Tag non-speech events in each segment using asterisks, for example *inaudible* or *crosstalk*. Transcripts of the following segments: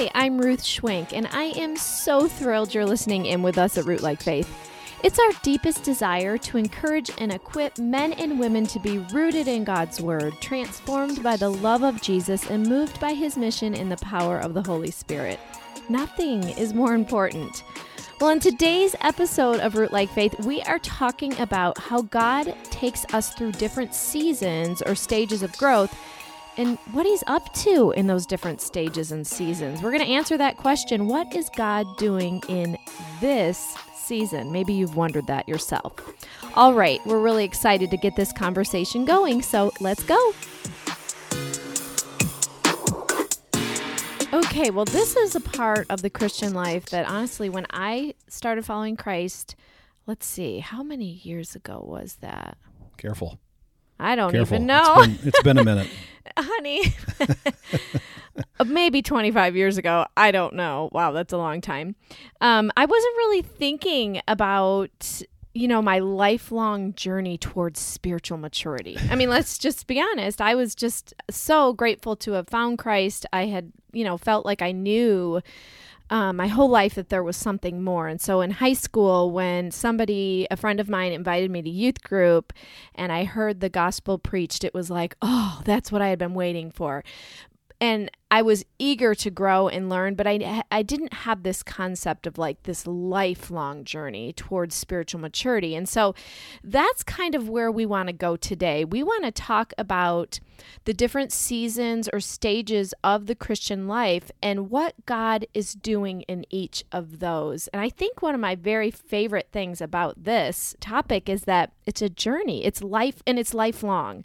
Hi, I'm Ruth Schwenk, and I am so thrilled you're listening in with us at Rootlike Faith. It's our deepest desire to encourage and equip men and women to be rooted in God's Word, transformed by the love of Jesus, and moved by His mission in the power of the Holy Spirit. Nothing is more important. Well, in today's episode of Rootlike Faith, we are talking about how God takes us through different seasons or stages of growth and what he's up to in those different stages and seasons. We're going to answer that question What is God doing in this season? Maybe you've wondered that yourself. All right, we're really excited to get this conversation going, so let's go. Okay, well, this is a part of the Christian life that honestly, when I started following Christ, let's see, how many years ago was that? Careful. I don't Careful. even know. It's been, it's been a minute. *laughs* honey. *laughs* Maybe 25 years ago. I don't know. Wow, that's a long time. Um, I wasn't really thinking about, you know, my lifelong journey towards spiritual maturity. I mean, let's *laughs* just be honest. I was just so grateful to have found Christ. I had, you know, felt like I knew. Um, my whole life that there was something more. And so in high school, when somebody, a friend of mine, invited me to youth group and I heard the gospel preached, it was like, oh, that's what I had been waiting for and I was eager to grow and learn, but I I didn't have this concept of like this lifelong journey towards spiritual maturity. And so that's kind of where we want to go today. We want to talk about the different seasons or stages of the Christian life and what God is doing in each of those. And I think one of my very favorite things about this topic is that it's a journey. It's life and it's lifelong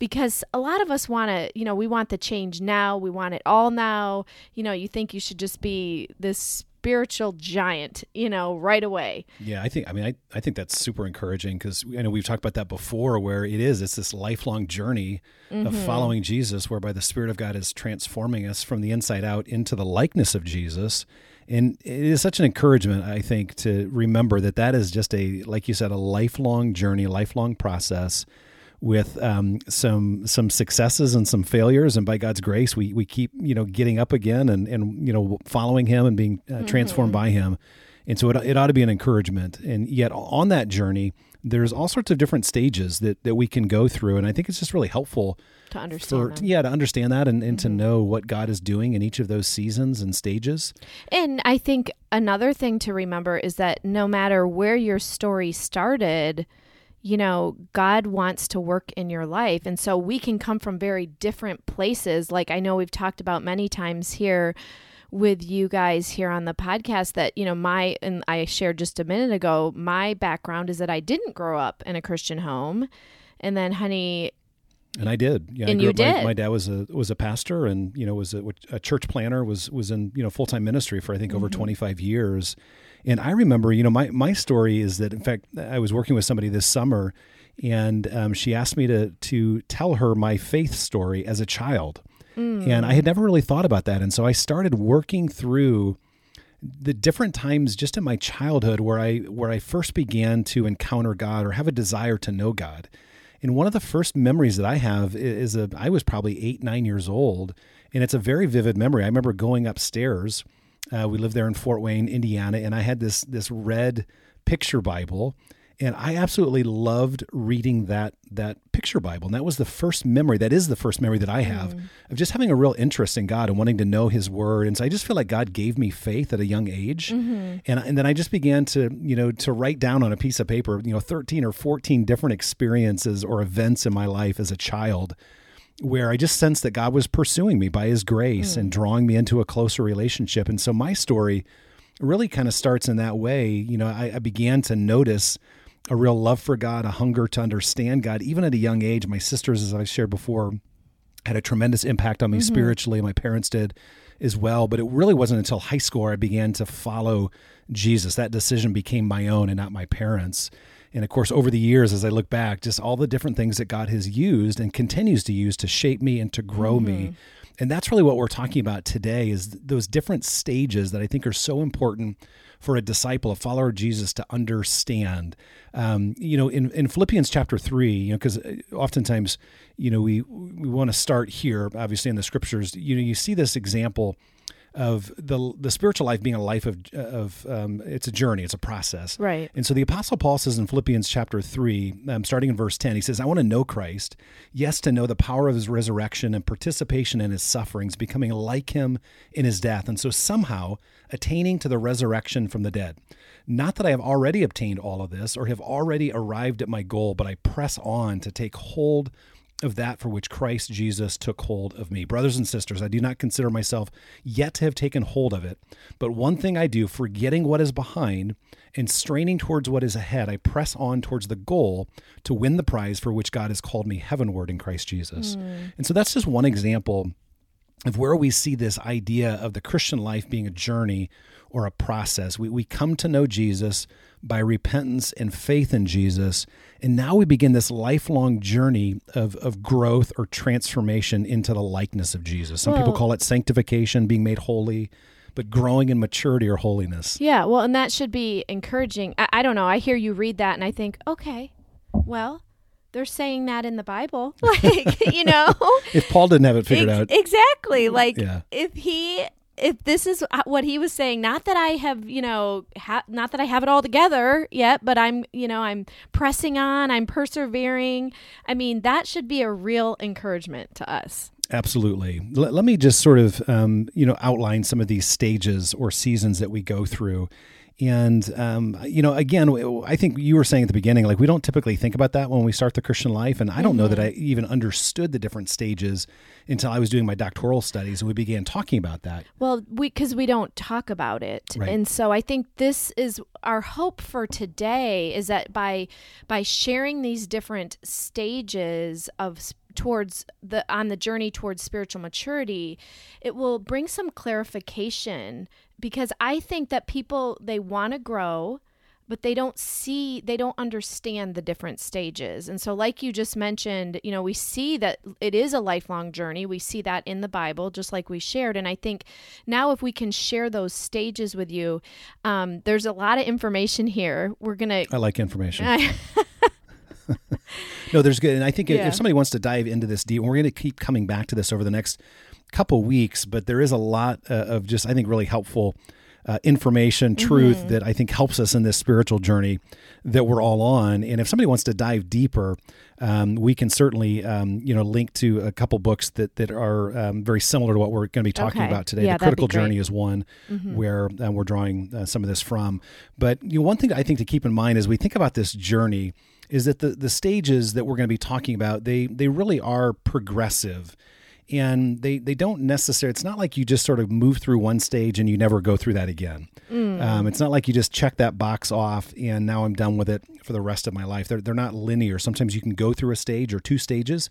because a lot of us want to, you know, we want the change now, we want it all now. You know, you think you should just be this spiritual giant, you know, right away. Yeah, I think. I mean, I, I think that's super encouraging because I know we've talked about that before, where it is it's this lifelong journey mm-hmm. of following Jesus, whereby the Spirit of God is transforming us from the inside out into the likeness of Jesus. And it is such an encouragement, I think, to remember that that is just a, like you said, a lifelong journey, lifelong process with um, some some successes and some failures, and by God's grace, we we keep you know getting up again and and you know following Him and being uh, transformed mm-hmm. by Him, and so it it ought to be an encouragement. And yet on that journey, there's all sorts of different stages that that we can go through, and I think it's just really helpful to understand for, yeah to understand that and, and mm-hmm. to know what god is doing in each of those seasons and stages and i think another thing to remember is that no matter where your story started you know, God wants to work in your life. And so we can come from very different places. Like I know we've talked about many times here with you guys here on the podcast that, you know, my, and I shared just a minute ago, my background is that I didn't grow up in a Christian home. And then, honey, and I did. Yeah, and you up, did. My, my, dad was a was a pastor, and you know was a, a church planner. was was in you know full time ministry for I think over mm-hmm. twenty five years. And I remember, you know, my, my story is that, in fact, I was working with somebody this summer and um, she asked me to, to tell her my faith story as a child. Mm. And I had never really thought about that. And so I started working through the different times just in my childhood where I where I first began to encounter God or have a desire to know God. And one of the first memories that I have is a I was probably eight, nine years old, and it's a very vivid memory. I remember going upstairs uh, we lived there in Fort Wayne, Indiana, and I had this this red picture Bible, and I absolutely loved reading that that picture Bible. And that was the first memory. That is the first memory that I have mm. of just having a real interest in God and wanting to know His Word. And so I just feel like God gave me faith at a young age, mm-hmm. and and then I just began to you know to write down on a piece of paper you know thirteen or fourteen different experiences or events in my life as a child where I just sensed that God was pursuing me by his grace mm. and drawing me into a closer relationship. And so my story really kind of starts in that way. You know, I, I, began to notice a real love for God, a hunger to understand God, even at a young age. My sisters, as I shared before, had a tremendous impact on me mm-hmm. spiritually. My parents did as well. But it really wasn't until high school I began to follow Jesus. That decision became my own and not my parents. And of course, over the years, as I look back, just all the different things that God has used and continues to use to shape me and to grow mm-hmm. me. And that's really what we're talking about today is those different stages that I think are so important for a disciple, a follower of Jesus to understand. Um, you know, in, in Philippians chapter three, you know, because uh, oftentimes, you know, we we want to start here, obviously in the scriptures. You know, you see this example of the the spiritual life being a life of of um, it's a journey, it's a process, Right. And so the Apostle Paul says in Philippians chapter three, um, starting in verse ten, he says, "I want to know Christ, yes, to know the power of His resurrection and participation in His sufferings, becoming like Him in His death, and so somehow attaining to the resurrection from the dead." Not that I have already obtained all of this or have already arrived at my goal, but I press on to take hold of that for which Christ Jesus took hold of me. Brothers and sisters, I do not consider myself yet to have taken hold of it, but one thing I do, forgetting what is behind and straining towards what is ahead, I press on towards the goal to win the prize for which God has called me heavenward in Christ Jesus. Hmm. And so that's just one example of where we see this idea of the Christian life being a journey or a process. We, we come to know Jesus by repentance and faith in Jesus. And now we begin this lifelong journey of, of growth or transformation into the likeness of Jesus. Some people call it sanctification, being made holy, but growing in maturity or holiness. Yeah, well, and that should be encouraging. I, I don't know. I hear you read that and I think, okay, well, they're saying that in the Bible. *laughs* Like, you know? *laughs* If Paul didn't have it figured Ex- out, Exactly. Like, Yeah. if he. If this is uh, what he was saying, not that I have, you know, ha- not that I have it all together yet, but I'm, you know, I'm pressing on, I'm persevering. I mean, that should be a real encouragement to us. Absolutely. Let, let me just sort of, um, you know, outline some of these stages or seasons that we go through. And, um, you know, again, I think you were saying at the beginning, like we don't typically think about that when we start the Christian life. And I don't know that I even understood the different stages until I was doing my doctoral studies and we began talking about that. Well, because we don't talk about it, Right. and so I think this is our hope for today is that by by sharing these different stages of towards the on the journey towards spiritual maturity, it will bring some clarification because I think that people they want to grow but they don't see they don't understand the different stages. And so like you just mentioned you know we see that it is a lifelong journey. We see that in the bible just like we shared. And i think now if we can share those stages with you um, there's a lot of information here. We're gonna I like information. I, *laughs* *laughs* No, there's good. And I think if- Yeah. if somebody wants to dive into this deep, we're going to keep coming back to this over the next couple weeks, but there is a lot uh, of just, I think, really helpful uh, information, truth Mm-hmm. that I think helps us in this spiritual journey that we're all on. And if somebody wants to dive deeper, um, we can certainly, um, you know, link to a couple books that that are um, very similar to what we're going to be talking Okay. about today. Yeah, the Critical. Mm-hmm. Journey is one where uh, we're drawing uh, some of this from. But you know, one thing I think to keep in mind as we think about this journey is that the the stages that we're going to be talking about they they really are progressive. And they they don't necessarily it's not like you just sort of move through one stage and you never go through that again. Um, it's not like you just check that box off and now i'm done with it for the rest of my life. They're, they're not linear. Sometimes you can go through a stage or two stages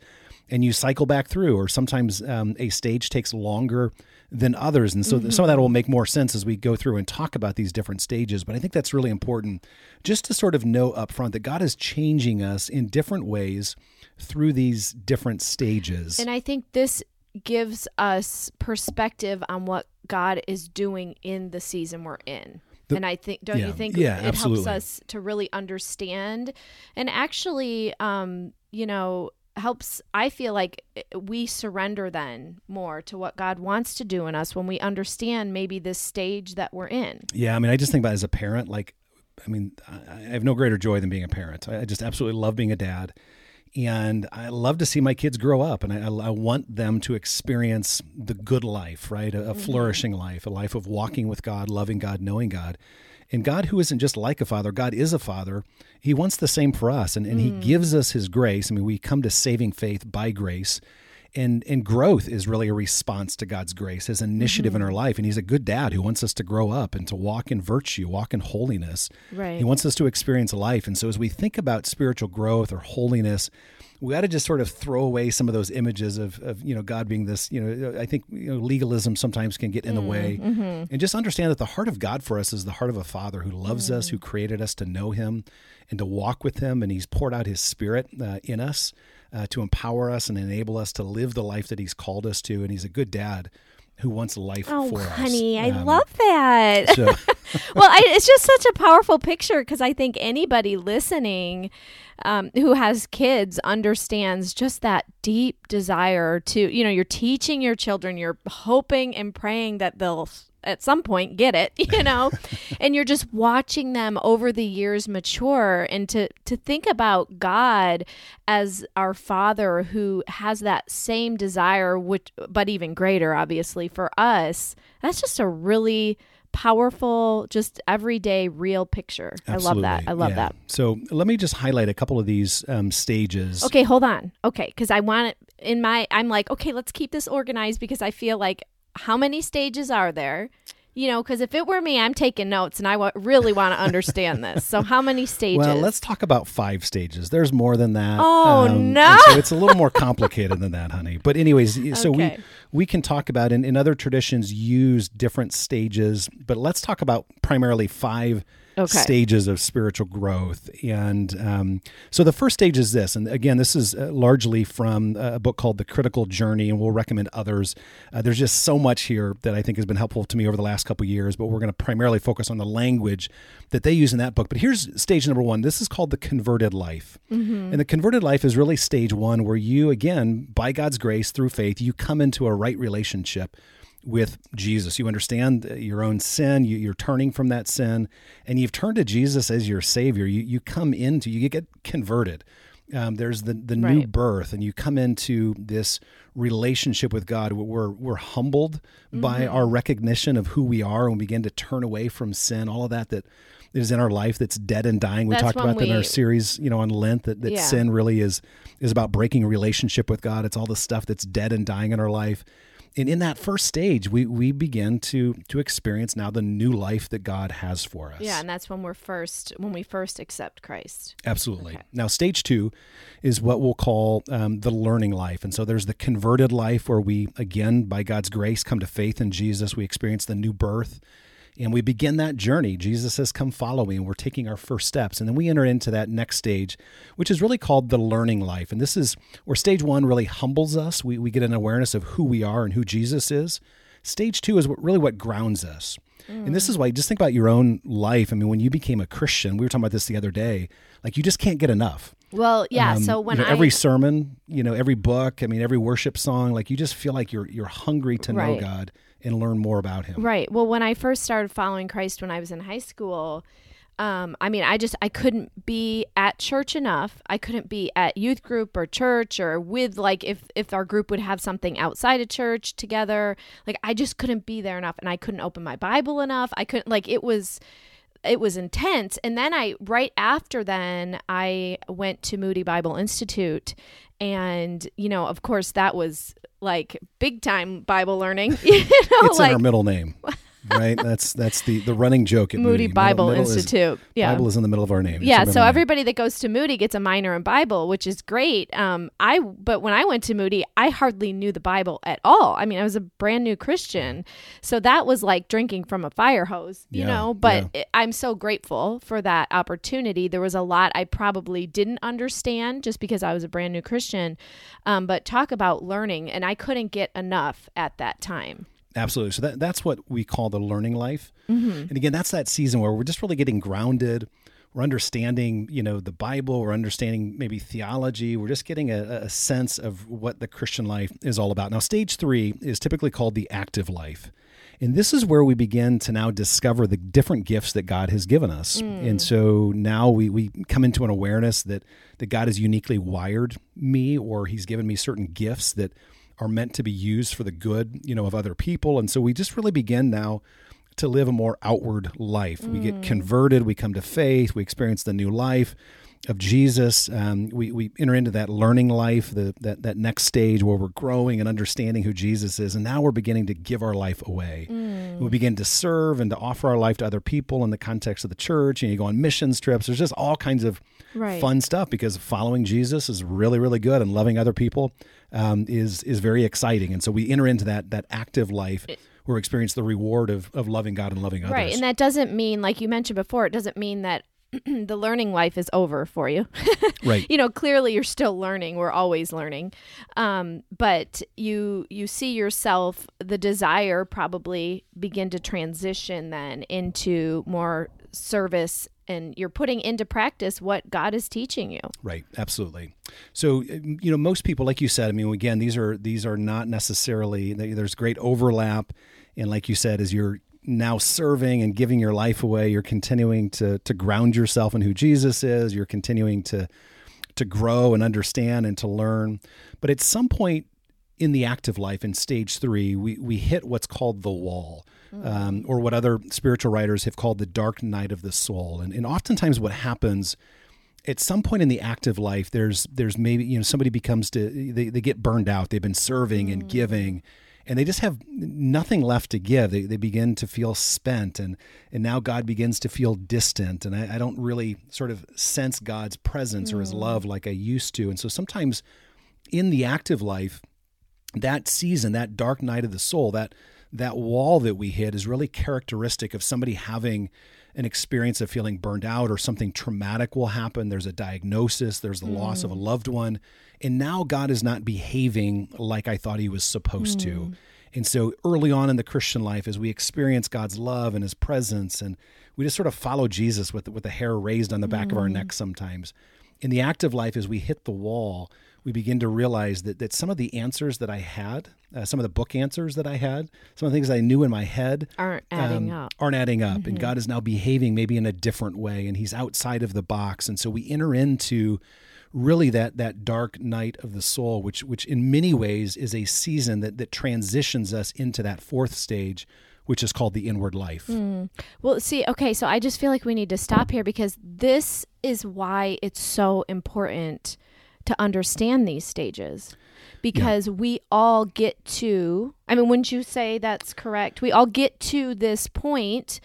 and you cycle back through or sometimes um, a stage takes longer than others. And so th- some of that will make more sense as we go through and talk about these different stages. But i think that's really important just to sort of know up front that god is changing us in different ways through these different stages. And i think this gives us perspective on what god is doing in the season we're in. The- and I think, don't yeah, you think yeah, it absolutely. helps us to really understand? And actually, um, you know, helps, I feel like eh, we surrender then more to what God wants to do in us when we understand maybe this stage that we're in. Yeah, I mean, I just think about as a parent, like, I mean, I have no greater joy than being a parent. I I just absolutely love being a dad. And I love to see my kids grow up, and I, I want them to experience the good life, right? A, a flourishing life, a life of walking with God, loving God, knowing God. And God, who isn't just like a father, God is a father. He wants the same for us, and, and He mm. gives us His grace. I mean, we come to saving faith by grace and and growth is really a response to God's grace, His initiative in mm-hmm. our life. And He's a good dad who wants us to grow up and to walk in virtue, walk in holiness. Right. He wants us to experience life. And so, as we think about spiritual growth or holiness, we got to just sort of throw away some of those images of, of you know God being this. You know, I think you know legalism sometimes can get in the way, mm-hmm. Mm-hmm. and just understand that the heart of God for us is the heart of a Father who loves us, who created us to know Him and to walk with Him, and He's poured out His Spirit uh, in us uh, to empower us and enable us to live the life that He's called us to. And He's a good dad who wants life Oh, for us. honey, I Um, love that. so *laughs* well, I, it's just such a powerful picture because I think anybody listening um, who has kids understands just that deep desire to, you know, you're teaching your children, you're hoping and praying that they'll at some point get it *laughs* you know and you're just watching them over the years mature and to to think about god as our father who has that same desire which but even greater obviously for us that's just a really powerful just everyday real picture Absolutely. i love that i love Yeah. that So let me just highlight a couple of these um, stages. okay hold on okay because i want it in my i'm like okay let's keep this organized because i feel like how many stages are there you know because if it were me i'm taking notes and i really want to understand this so how many stages *laughs* Well, let's talk about five stages. There's more than that. Oh, um, and no. so it's a little more complicated than that, honey. But anyways, so Okay. we we can talk about in, in other traditions use different stages, but let's talk about primarily five Okay. stages of spiritual growth. And um, so the first stage is this, and again, this is uh, largely from a book called The Critical Journey, and we'll recommend others. Uh, there's just so much here that I think has been helpful to me over the last couple of years, but we're going to primarily focus on the language that they use in that book. But here's stage number one. This is called the converted life. And the converted life is really stage one, where you, again, by God's grace through faith, you come into a right relationship with Jesus. You understand your own sin, you, you're turning from that sin, and you've turned to Jesus as your Savior. You, you come into, you get converted. Um, there's the, the new Right. birth, and you come into this relationship with God. We're, we're humbled by our recognition of who we are and we begin to turn away from sin, all of that that is in our life that's dead and dying. We That's talked about that in our series, you know, on Lent, that, that Yeah. sin really is is about breaking a relationship with God. It's all the stuff that's dead and dying in our life. And in that first stage, we we begin to to experience now the new life that God has for us. yeah and that's when we're first when we first accept christ Absolutely. Okay. Now, stage two is what we'll call um, the learning life. And so there's the converted life where we, again, by God's grace, come to faith in Jesus. We experience the new birth and we begin that journey. Jesus says, Come follow me. And we're taking our first steps. And then we enter into that next stage, which is really called the learning life. And this is where stage one really humbles us. We, we get an awareness of who we are and who Jesus is. Stage two is what, really what grounds us. And this is why, just think about your own life. I mean, when you became a Christian, we were talking about this the other day, like you just can't get enough. well yeah Um, so when you know, i every sermon, you know, every book, I mean, every worship song, like you just feel like you're you're hungry to know God and learn more about Him. Right. Well, when I first started following Christ when I was in high school, um, I mean, I just I couldn't be at church enough. I couldn't be at youth group or church or with like if if our group would have something outside of church together. Like I just couldn't be there enough, and I couldn't open my Bible enough. I couldn't like it was it was intense. And then i right after then i went to moody bible institute. And you know of course that was like big time bible learning *laughs* you know It's like in our middle name, *laughs* right? That's that's the the running joke at Moody Moody. Bible Middle- middle is- Institute. yeah. Bible is in the middle of our name. Yeah, so name. everybody that goes to Moody gets a minor in Bible, which is great. Um, I but when I went to Moody, I hardly knew the Bible at all. I mean, I was a brand new Christian, so that was like drinking from a fire hose, you Yeah, know. But it, I'm so grateful for that opportunity. There was a lot I probably didn't understand just because I was a brand new Christian. Um, but talk about learning, and I couldn't get enough at that time. Absolutely. So that, that's what we call the learning life. Mm-hmm. And again, that's that season where we're just really getting grounded. We're understanding, you know, the Bible. We're understanding maybe theology. We're just getting a, a sense of what the Christian life is all about. Now, stage three is typically called the active life. And this is where we begin to now discover the different gifts that God has given us. And so now we, we come into an awareness that, that God has uniquely wired me or he's given me certain gifts that are meant to be used for the good, you know, of other people. And so we just really begin now to live a more outward life. We get converted, we come to faith, we experience the new life of Jesus. Um, we, we enter into that learning life, the, that, that next stage where we're growing and understanding who Jesus is. And now we're beginning to give our life away. We begin to serve and to offer our life to other people in the context of the church. And you go on missions trips. There's just all kinds of Right. fun stuff because following Jesus is really, really good, and loving other people um, is is very exciting. And so we enter into that that active life where we experience the reward of of loving God and loving others. Right. And that doesn't mean, like you mentioned before, it doesn't mean that *clears throat* the learning life is over for you. *laughs* right. You know, clearly you're still learning. We're always learning. Um, but you you see yourself the desire probably begin to transition then into more service and you're putting into practice what God is teaching you. Right, absolutely. So, um, you know, most people like you said, I mean, again, these are these are not necessarily there's great overlap and like you said as you're now serving and giving your life away, you're continuing to to ground yourself in who Jesus is, you're continuing to to grow and understand and to learn. But at some point in the active life in stage 3, we we hit what's called the wall um, or what other spiritual writers have called the dark night of the soul. And, and oftentimes, what happens at some point in the active life, there's there's maybe you know somebody becomes to they, they get burned out. They've been serving mm. and giving, and they just have nothing left to give. They, they begin to feel spent, and and now God begins to feel distant, and I, I don't really sort of sense God's presence mm. or His mm. love like I used to. And so sometimes in the active life, that season, that dark night of the soul, that that wall that we hit is really characteristic of somebody having an experience of feeling burned out or something traumatic will happen. There's a diagnosis, there's the mm. loss of a loved one. And now God is not behaving like I thought he was supposed mm. to. And so early on in the Christian life, as we experience God's love and his presence, and we just sort of follow Jesus with, with the hair raised on the back mm. of our neck mm. sometimes. In the active life, as we hit the wall, we begin to realize that, that some of the answers that I had, uh, some of the book answers that I had, some of the things I knew in my head aren't adding um, up. Aren't adding up. Mm-hmm. And God is now behaving maybe in a different way and he's outside of the box. And so we enter into really that that dark night of the soul, which which in many ways is a season that, that transitions us into that fourth stage, which is called the inward life. Mm. Well, see, okay, so I just feel like we need to stop here because this is why it's so important to understand these stages because yeah. we all get to i mean wouldn't you say that's correct? We all get to this point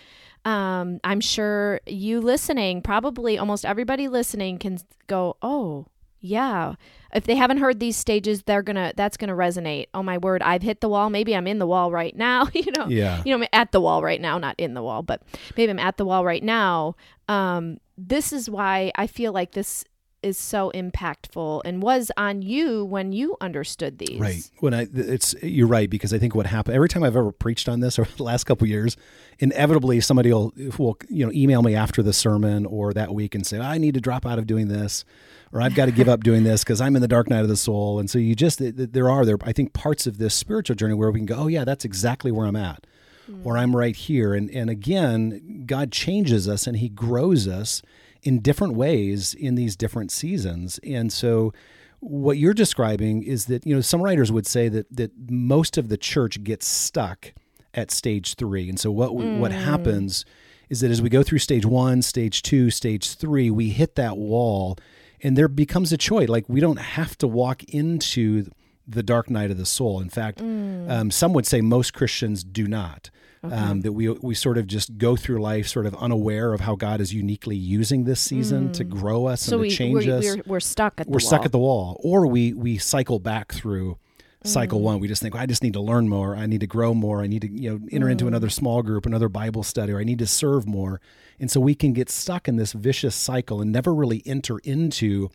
um, i'm sure you listening probably almost everybody listening can go oh yeah. If they haven't heard these stages they're gonna that's gonna resonate. Oh my word i've hit the wall. Maybe i'm in the wall right now. *laughs* You know yeah. you know i'm at the wall right now not in the wall but maybe i'm at the wall right now. Um, this is why i feel like this is so impactful and was on you when you understood these. Right. When I it's you're right because I think what happened every time I've ever preached on this *laughs* over the last couple years, inevitably somebody will will you know email me after the sermon or that week and say I need to drop out of doing this or I've got to give up doing this because I'm in the dark night of the soul. And so you just there are there I think parts of this spiritual journey where we can go, oh yeah, that's exactly where I'm at. Mm. Or I'm right here. And and again, God changes us and He grows us in different ways in these different seasons. And so what you're describing is that, you know, some writers would say that that most of the church gets stuck at stage 3. And so what mm. what happens is that as we go through stage 1, stage 2, stage 3, we hit that wall and there becomes a choice like we don't have to walk into the dark night of the soul. In fact, mm. um, some would say most Christians do not. Okay. Um, that we we sort of just go through life sort of unaware of how God is uniquely using this season mm. to grow us so and we, to change we're, us. We're, we're stuck at we're stuck at the wall, or we we cycle back through cycle mm. one. We just think well, I just need to learn more. I need to grow more. I need to you know enter mm. into another small group, another Bible study, or I need to serve more. And so we can get stuck in this vicious cycle and never really enter into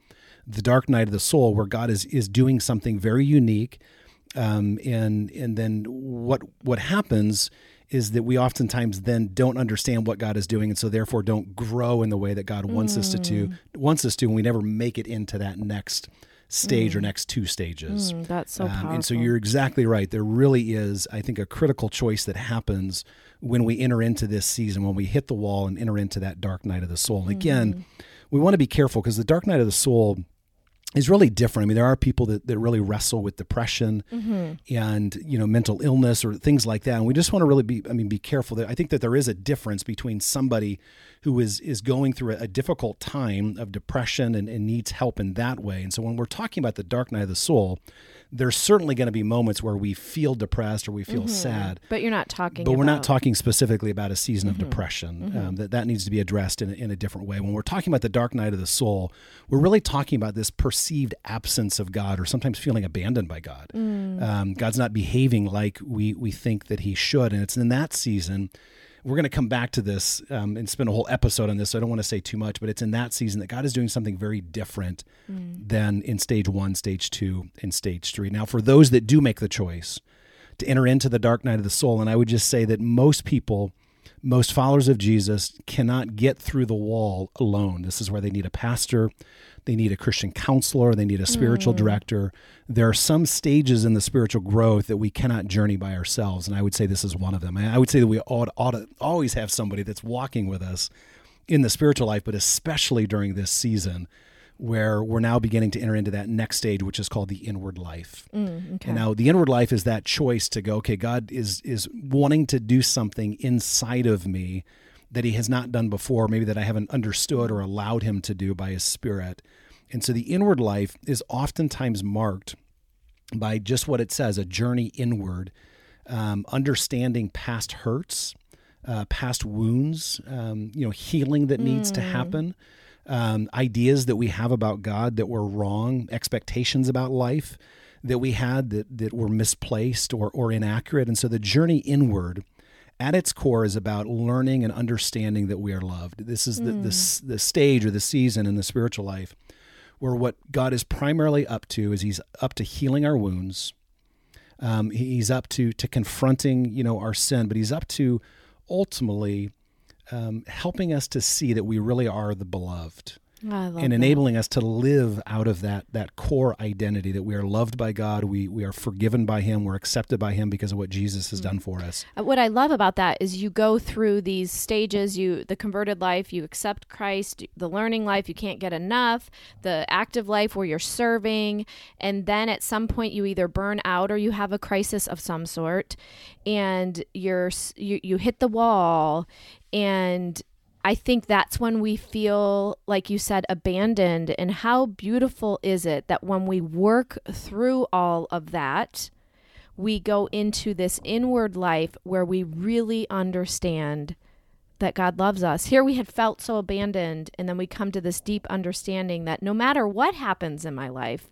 the dark night of the soul, where God is is doing something very unique. Um, and and then what what happens is that we oftentimes then don't understand what God is doing, and so therefore don't grow in the way that God wants mm. us to do, mm. wants us to, and we never make it into that next stage mm. or next two stages. Mm, that's so um, And so you're exactly right. There really is, I think, a critical choice that happens when we enter into this season, when we hit the wall and enter into that dark night of the soul. And again, mm. we want to be careful because the dark night of the soul is really different. I mean, there are people that, that really wrestle with depression mm-hmm. and you know mental illness or things like that, and we just want to really be. I mean, be careful. That I think that there is a difference between somebody who is is going through a, a difficult time of depression and, and needs help in that way. And so, when we're talking about the dark night of the soul, there's certainly going to be moments where we feel depressed or we feel mm-hmm. sad. But you're not talking. But about... we're not talking specifically about a season mm-hmm. of depression. Mm-hmm. Um, that that needs to be addressed in a, in a different way. When we're talking about the dark night of the soul, we're really talking about this perceived absence of God, or sometimes feeling abandoned by God. Mm. Um, God's not behaving like we we think that He should, and it's in that season we're going to come back to this um, and spend a whole episode on this. So I don't want to say too much, but it's in that season that God is doing something very different mm. than in stage one, stage two, and stage three. Now, for those that do make the choice to enter into the dark night of the soul, and I would just say that most people most followers of Jesus cannot get through the wall alone. This is where they need a pastor, they need a Christian counselor, they need a spiritual mm. director. There are some stages in the spiritual growth that we cannot journey by ourselves, and I would say this is one of them. I would say that we ought, ought to always have somebody that's walking with us in the spiritual life, but especially during this season where we're now beginning to enter into that next stage, which is called the inward life. Mm, okay. And now the inward life is that choice to go, okay, God is is wanting to do something inside of me that He has not done before, maybe that I haven't understood or allowed Him to do by His Spirit. And so the inward life is oftentimes marked by just what it says, a journey inward, um, understanding past hurts, uh, past wounds, um, you know, healing that needs mm. to happen um, ideas that we have about God that were wrong, expectations about life that we had that, that were misplaced or, or inaccurate. And so the journey inward at its core is about learning and understanding that we are loved. This is the, mm. the, the stage or the season in the spiritual life where what God is primarily up to is he's up to healing our wounds. Um, he's up to to confronting you know our sin, but he's up to ultimately um, helping us to see that we really are the beloved and enabling that. us to live out of that that core identity that we are loved by God, we we are forgiven by Him, we're accepted by Him because of what Jesus has mm-hmm. done for us. Uh, what I love about that is you go through these stages. You the converted life, you accept Christ, the learning life, you can't get enough, the active life where you're serving, and then at some point you either burn out or you have a crisis of some sort, and you're you you hit the wall, and I think that's when we feel, like you said, abandoned. And how beautiful is it that when we work through all of that, we go into this inward life where we really understand that God loves us. Here we had felt so abandoned, and then we come to this deep understanding that no matter what happens in my life,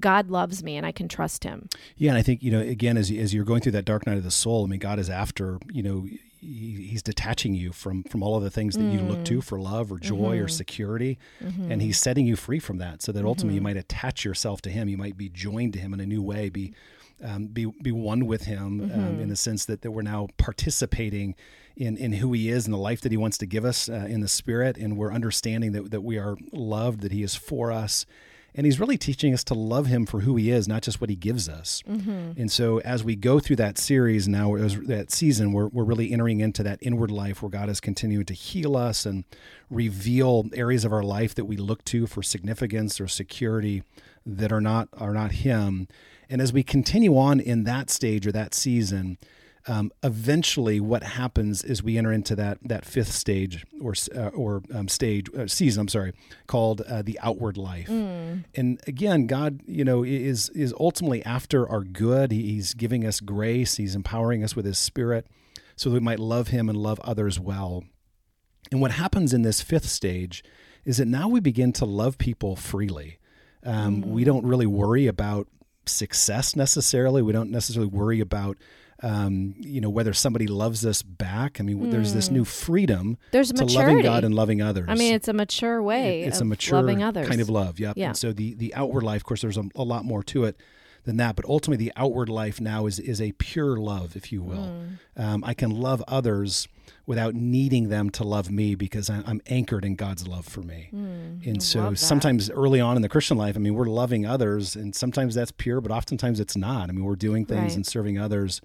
God loves me and I can trust him. Yeah, and I think, you know, again as as you're going through that dark night of the soul, I mean God is after, you know, he's detaching you from from all of the things that mm. you look to mm. for love or joy mm-hmm. or security mm-hmm. and he's setting you free from that so that ultimately mm-hmm. you might attach yourself to him you might be joined to him in a new way be um, be be one with him um, in mm-hmm. the sense that, that we're now participating in in who he is and the life that he wants to give us uh, in the spirit and we're understanding that, that we are loved that he is for us and he's really teaching us to love him for who he is, not just what he gives us. Mm-hmm. And so, as we go through that series now, as that season, we're, we're really entering into that inward life where God is continuing to heal us and reveal areas of our life that we look to for significance or security that are not are not Him. And as we continue on in that stage or that season, um, eventually what happens is we enter into that that fifth stage or uh, or um, stage uh, season I'm sorry called uh, the outward life. Mm. and again God you know is is ultimately after our good. He's giving us grace. He's empowering us with his spirit so that we might love him and love others well. And what happens in this fifth stage is that now we begin to love people freely. Um, mm. we don't really worry about success necessarily. We don't necessarily worry about um, you know, whether somebody loves us back. I mean, mm. there's this new hmm. freedom there's to maturity. loving God and loving others. I mean, it's a mature way. It, it's a mature loving others. kind of love. Yep. Yeah. And so the the outward life, of course, there's a, a, lot more to it than that. But ultimately, the outward life now is is a pure love, if you will. Mm. Um, I can love others without needing them to love me because I'm anchored in God's love for me. Mm, and so sometimes early on in the Christian life, I mean, we're loving others, and sometimes that's pure, but oftentimes it's not. I mean, we're doing things right. and serving others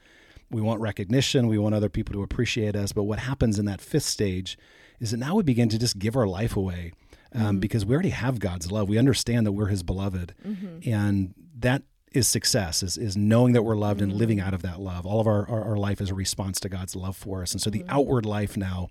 we want recognition. We want other people to appreciate us. But what happens in that fifth stage is that now we begin to just give our life away um, mm-hmm. because we already have God's love. We understand that we're His beloved, mm-hmm. and that is success is, is knowing that we're loved mm-hmm. and living out of that love all of our, our, our, life is a response to god's love for us and so the mm-hmm. outward life now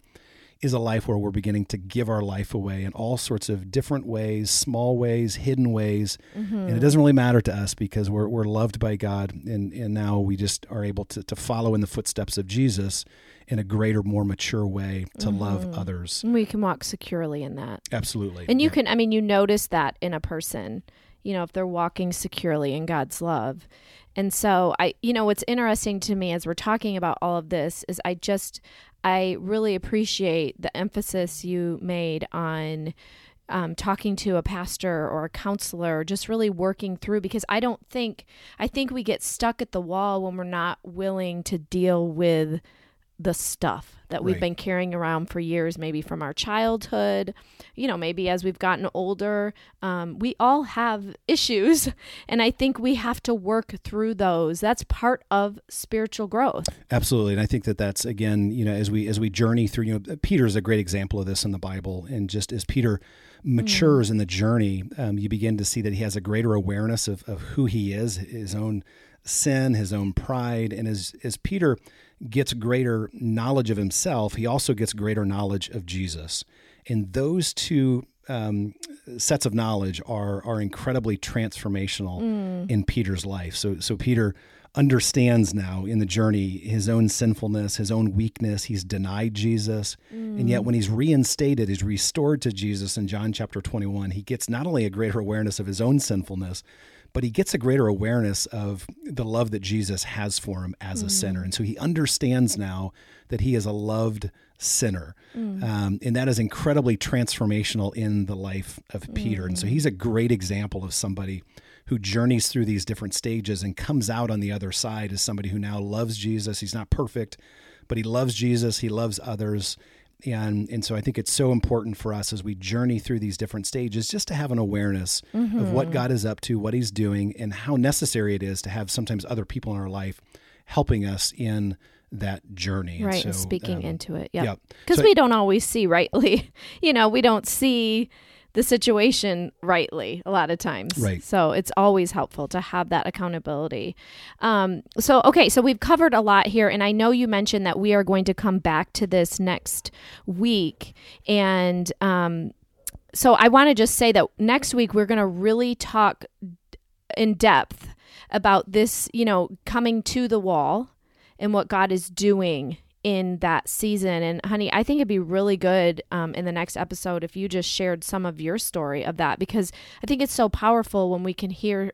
is a life where we're beginning to give our life away in all sorts of different ways, small ways, hidden ways. Mm-hmm. And it doesn't really matter to us because we're, we're loved by God. And, and now we just are able to, to follow in the footsteps of Jesus in a greater, more mature way to mm-hmm. love others. We can walk securely in that. Absolutely. And you yeah. can, I mean, you notice that in a person, you know, if they're walking securely in God's love. And so I, you know, what's interesting to me as we're talking about all of this is I just, I really appreciate the emphasis you made on um, talking to a pastor or a counselor, just really working through because I don't think, I think we get stuck at the wall when we're not willing to deal with the stuff that we've Right. been carrying around for years, maybe from our childhood, you know, maybe as we've gotten older. Um, we all have *laughs* issues, and I think we have to work through those. That's part of spiritual growth. Absolutely, and I think that that's again, you know, as we as we journey through, you know, Peter is a great example of this in the Bible, and just as Peter matures in the journey, um, you begin to see that he has a greater awareness of, of who he is, his own sin, his own pride, and as as Peter gets greater knowledge of himself, he also gets greater knowledge of Jesus, and those two. Um, sets of knowledge are are incredibly transformational in Peter's life. So so Peter understands now in the journey his own sinfulness, his own weakness. He's denied Jesus. And yet, when he's reinstated, he's restored to Jesus in John chapter 21, he gets not only a greater awareness of his own sinfulness, but he gets a greater awareness of the love that Jesus has for him as a sinner. Mm. And so he understands now that he is a loved sinner. Mm. Um, and that is incredibly transformational in the life of Peter. And so mm. he's a great example of somebody who journeys through these different stages and comes out on the other side as somebody who now loves Jesus. He's not perfect, but he loves Jesus, he loves others. And and so I think it's so important for us as we journey through these different stages just to have an awareness of what God is up to, what he's doing, and how necessary it is to have sometimes other people in our life helping us in that journey. right and so, speaking um, into it yeah yep. because So- we don't always see rightly *laughs* you know we don't see the situation rightly a lot of times. Right. so it's always helpful to have that accountability. Um, so okay so we've covered a lot here and i know you mentioned that we are going to come back to this next week. And um, so i want to just say that next week we're going to really talk in depth about this, you know, coming to the wall and what God is doing in that season. And honey, I think it'd be really good um, in the next episode if you just shared some of your story of that because I think it's so powerful when we can hear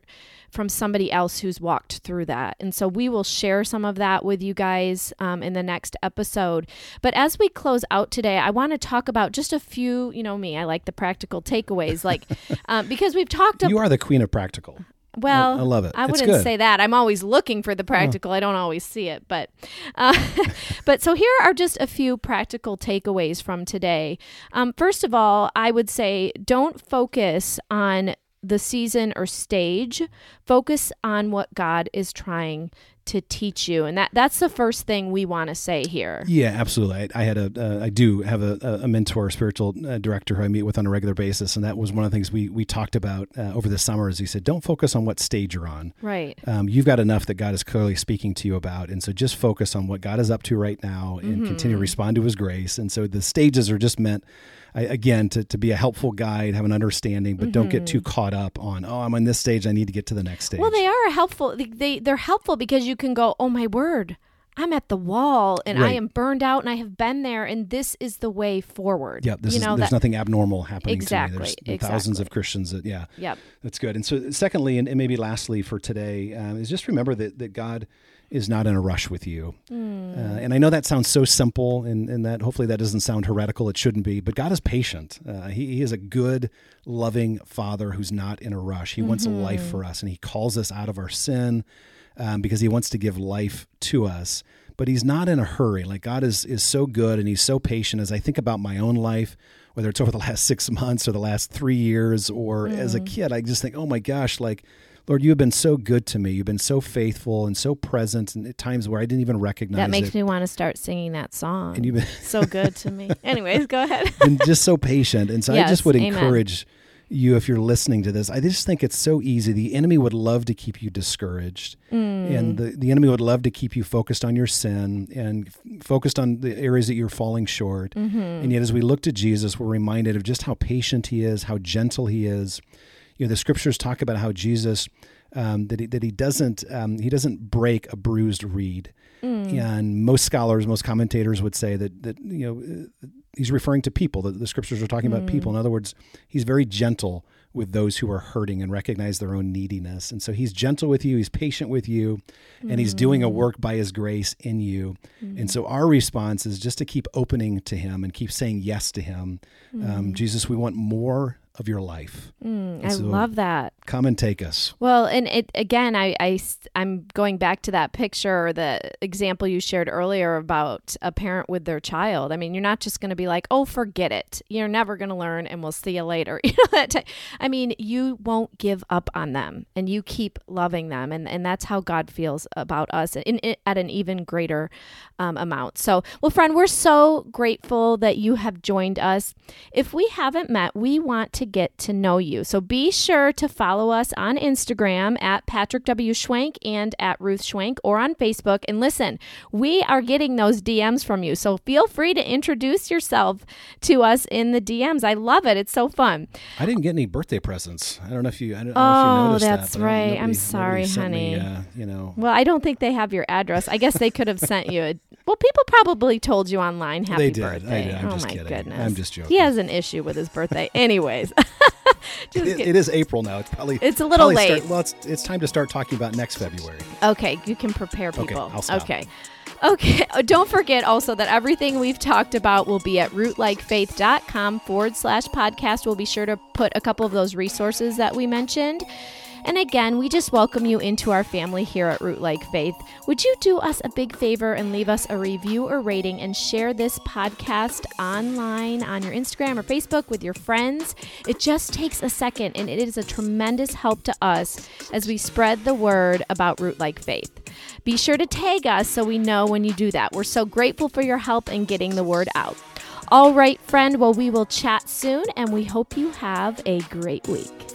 from somebody else who's walked through that. And so we will share some of that with you guys um, in the next episode. But as we close out today, I want to talk about just a few, you know, me, I like the practical takeaways, like *laughs* um, because we've talked about. You are the queen of practical. Well, I love it. I It's wouldn't good. say that. I'm always looking for the practical. I don't always see it, but uh, *laughs* but so here are just a few practical takeaways from today. Um, first of all, I would say don't focus on the season or stage. Focus on what God is trying to teach you, and that that's the first thing we want to say here. Yeah, absolutely. I, I had a, uh, I do have a, a mentor, a spiritual uh, director who I meet with on a regular basis, and that was one of the things we we talked about uh, over the summer. Is he said, don't focus on what stage you're on. Right. Um, you've got enough that God is clearly speaking to you about, and so just focus on what God is up to right now, and continue to respond to His grace. And so the stages are just meant. I, again, to, to be a helpful guide, have an understanding, but don't get too caught up on, oh, I'm on this stage. I need to get to the next stage. Well, they are helpful. They, they they're helpful because you can go, "Oh my word, I'm at the wall and I am burned out and I have been there and this is the way forward." yeah, this you is, know there's that. nothing abnormal happening Exactly. There's thousands of Christians that, yeah, Yep. That's good. And so, secondly, and, and maybe lastly for today, um, is just remember that, that God is not in a rush with you. Hmm. Uh, and I know that sounds so simple, and, and that hopefully that doesn't sound heretical. It shouldn't be. But God is patient. Uh, he, he is a good, loving Father who's not in a rush. He wants life Mm-hmm. for us, and He calls us out of our sin um, because He wants to give life to us. But He's not in a hurry. Like God is is so good, and He's so patient. As I think about my own life, whether it's *laughs* over the last six months or the last three years, or as a Mm. kid, I just think, oh my gosh, like. Lord, you have been so good to me. You've been so faithful and so present, and at times where I didn't even recognize That makes it. me want to start singing that song. And you've been, so good to me. *laughs* Anyways, go ahead. and just so patient. And so I just would amen. encourage you if you're listening to this. I just think it's so easy. The enemy would love to keep you discouraged, Mm. and the, the enemy would love to keep you focused on your sin and f- focused on the areas that you're falling short. Mm-hmm. And yet, as we look to Jesus, we're reminded of just how patient he is, how gentle he is. You know, the scriptures talk about how Jesus. Um, that he, that he doesn't um, he doesn't break a bruised reed, Mm. and most scholars, most commentators would say that that you know uh, he's referring to people. That the scriptures are talking about people. In other words, he's very gentle with those who are hurting and recognize their own neediness. And so he's gentle with you, he's patient with you, and he's doing a work by his grace in you. And so our response is just to keep opening to him and keep saying yes to him. Um, Jesus, we want more of your life. Mm, I so- love that. Come and take us. Well, and it again, I, I I'm going back to that picture or the example you shared earlier about a parent with their child. I mean, you're not just going to be like, "Oh, forget it. You're never going to learn, and we'll see you later." *laughs* You know that. Type. I mean, you won't give up on them, and you keep loving them, and and that's how God feels about us in, in at an even greater um, amount. So, well, friend, we're so grateful that you have joined us. If we haven't met, we want to get to know you. So be sure to follow us on Instagram at Patrick W. Schwank and at Ruth Schwank or on Facebook. And listen, we are getting those DMs from you. So feel free to introduce yourself to us in the DMs. I love it. It's so fun. I didn't get any birthday presents. I don't know if you. I don't know Oh, if you noticed that's that. I- right. I'm sorry, nobody sent me, honey. uh, you know, Well, I don't think they have your address. I guess they could have sent you a. Well, people probably told you online happy They did. I birthday. did. I'm oh just my kidding. goodness. I'm just joking. He has an issue with his birthday. Anyways. It, kid- it is April now. It's probably It's a little late. Start, well, it's it's time to start talking about next February. Okay, you can prepare Okay, people. Stop. Okay. Okay. *laughs* Uh, Don't forget also that everything we've talked about will be at rootlikefaith.com forward slash podcast. We'll be sure to put a couple of those resources that we mentioned. And again, we just welcome you into our family here at Rootlike Faith. Would you do us a big favor and leave us a review or rating and share this podcast online on your Instagram or Facebook with your friends? It just takes a second and it is a tremendous help to us as we spread the word about Rootlike Faith. Be sure to tag us so we know when you do that. We're so grateful for your help in getting the word out. All right, friend. Well, we will chat soon and we hope you have a great week.